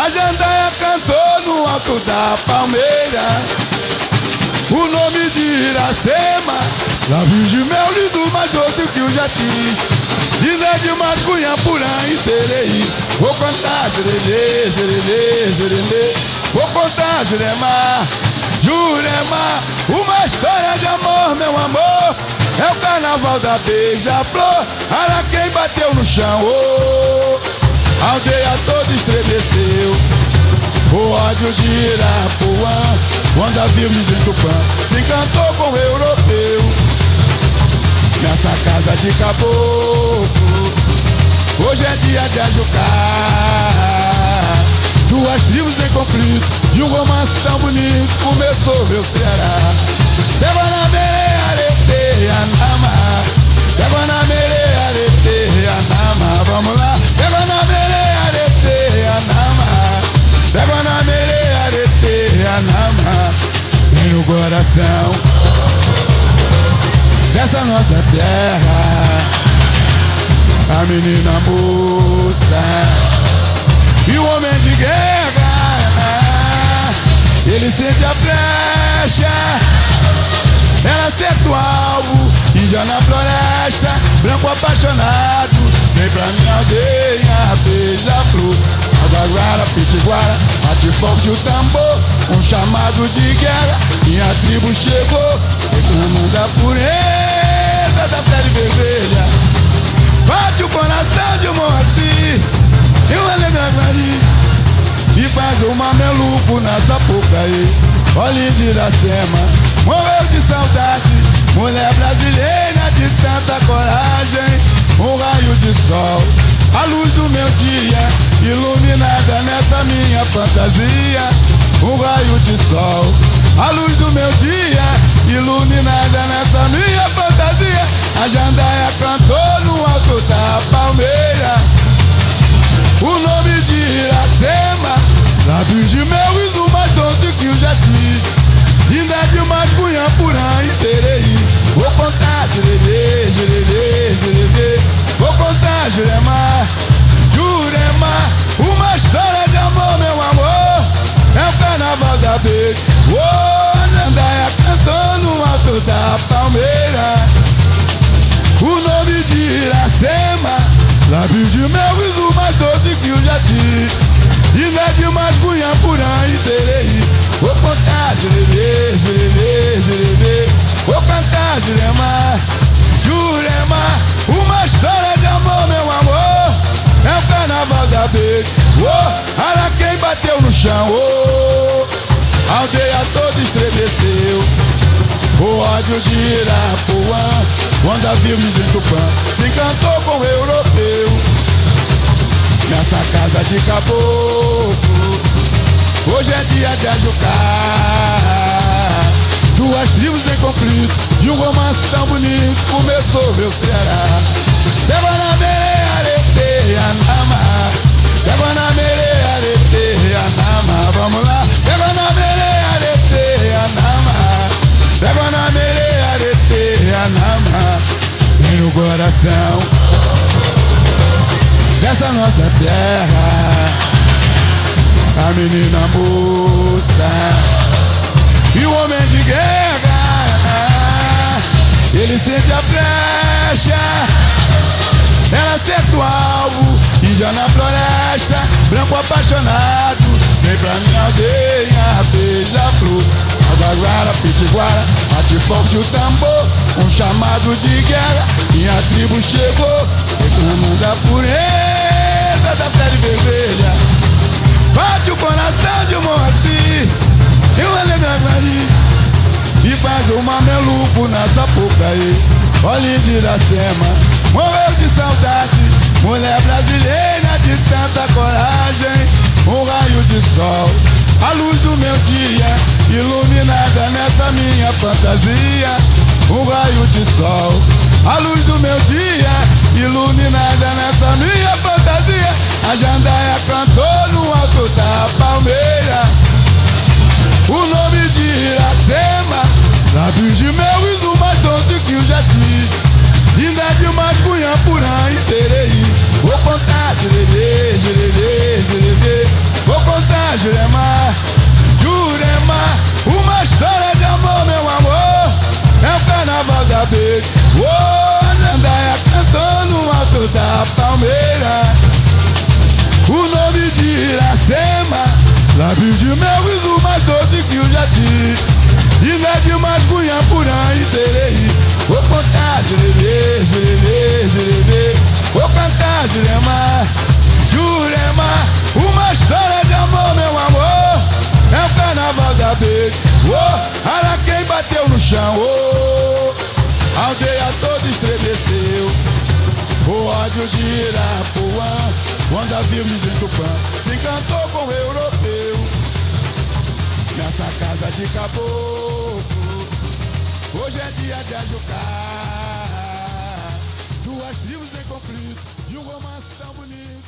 A jandaia cantou no alto da palmeira. O nome de Iracema Lábios de mel lindo, mais doce que o jatis. Linda de mascunha purã e terei. Vou contar jurelê, jurelê, jurelê Vou contar jurema, jurema Uma história de amor, meu amor. É o carnaval da beija-flor. Olha quem bateu no chão, oh. A aldeia toda estremeceu. O ódio de Irapuã Quando a Bíblia de Tupã Se encantou com o europeu. Nessa casa de caboclo Hoje é dia de ajucar Duas tribos em conflito E um romance tão bonito Começou meu Ceará. Na meia, areteia, na mar coração Dessa nossa terra A menina moça E o homem de guerra Ele sente a flecha ela acerta o alvo, índia na floresta, branco apaixonado, vem pra minha aldeia, beija-flor. Aguaguara, pitiguara, bate forte o tambor, um chamado de guerra, minha tribo chegou, reclamando a pureza da pele vermelha. Bate o coração de um Moacir, e uma negra e faz um mameluco na Sapucaí. Olha de Iracema, morreu de saudade. Mulher brasileira de tanta coragem. Um raio de sol, a luz do meu dia, iluminada nessa minha fantasia. Um raio de sol, a luz do meu dia, iluminada nessa minha fantasia. A jandaia cantou no alto da palmeira. Jurema, jurema Uma história de amor, meu amor. É o carnaval da beira Oh, Nandaia cantando no alto da palmeira o ódio de Irapuã Quando a Bíblia de Tupã Se encantou com o europeu. Nessa casa de caboclo Hoje é dia de ajucar Duas tribos em conflito E um romance tão bonito Começou meu Ceará No coração dessa nossa terra. A menina moça e o homem de guerra. Ele sente a flecha, ela acerta o alvo, índia na floresta, branco apaixonado, vem pra minha aldeia, beija-flor. Aguaguara, pitiguara, bate o tambor, um chamado de guerra, minha tribo chegou, reclamando a pureza da pele vermelha. Bate o coração de Moacir, eu alegro e faz um mameluco na Sapucaí. Olha de Iracema, morreu de saudade, mulher brasileira de tanta coragem, um raio de sol, a luz do meu dia, iluminada nessa minha fantasia, um raio de sol, a luz do meu dia, iluminada nessa brotou no alto da palmeira. O nome de Iracema, lábios de mel e do mais doce que o jati. E não é demais cunha, purã e terei. Vou contar, zerevê, zerevê, zerevê. Vou cantar, Jurema, Jurema. Uma história de amor, meu amor. É o carnaval da beira. Oh, ara quem bateu no chão. Oh, a aldeia toda estremeceu. O ódio de Irapuã, quando a Bíblia de Tupã se encantou com o europeu. Nessa casa de caboclo, hoje é dia de ajucar. Duas tribos em conflito, e um romance tão bonito.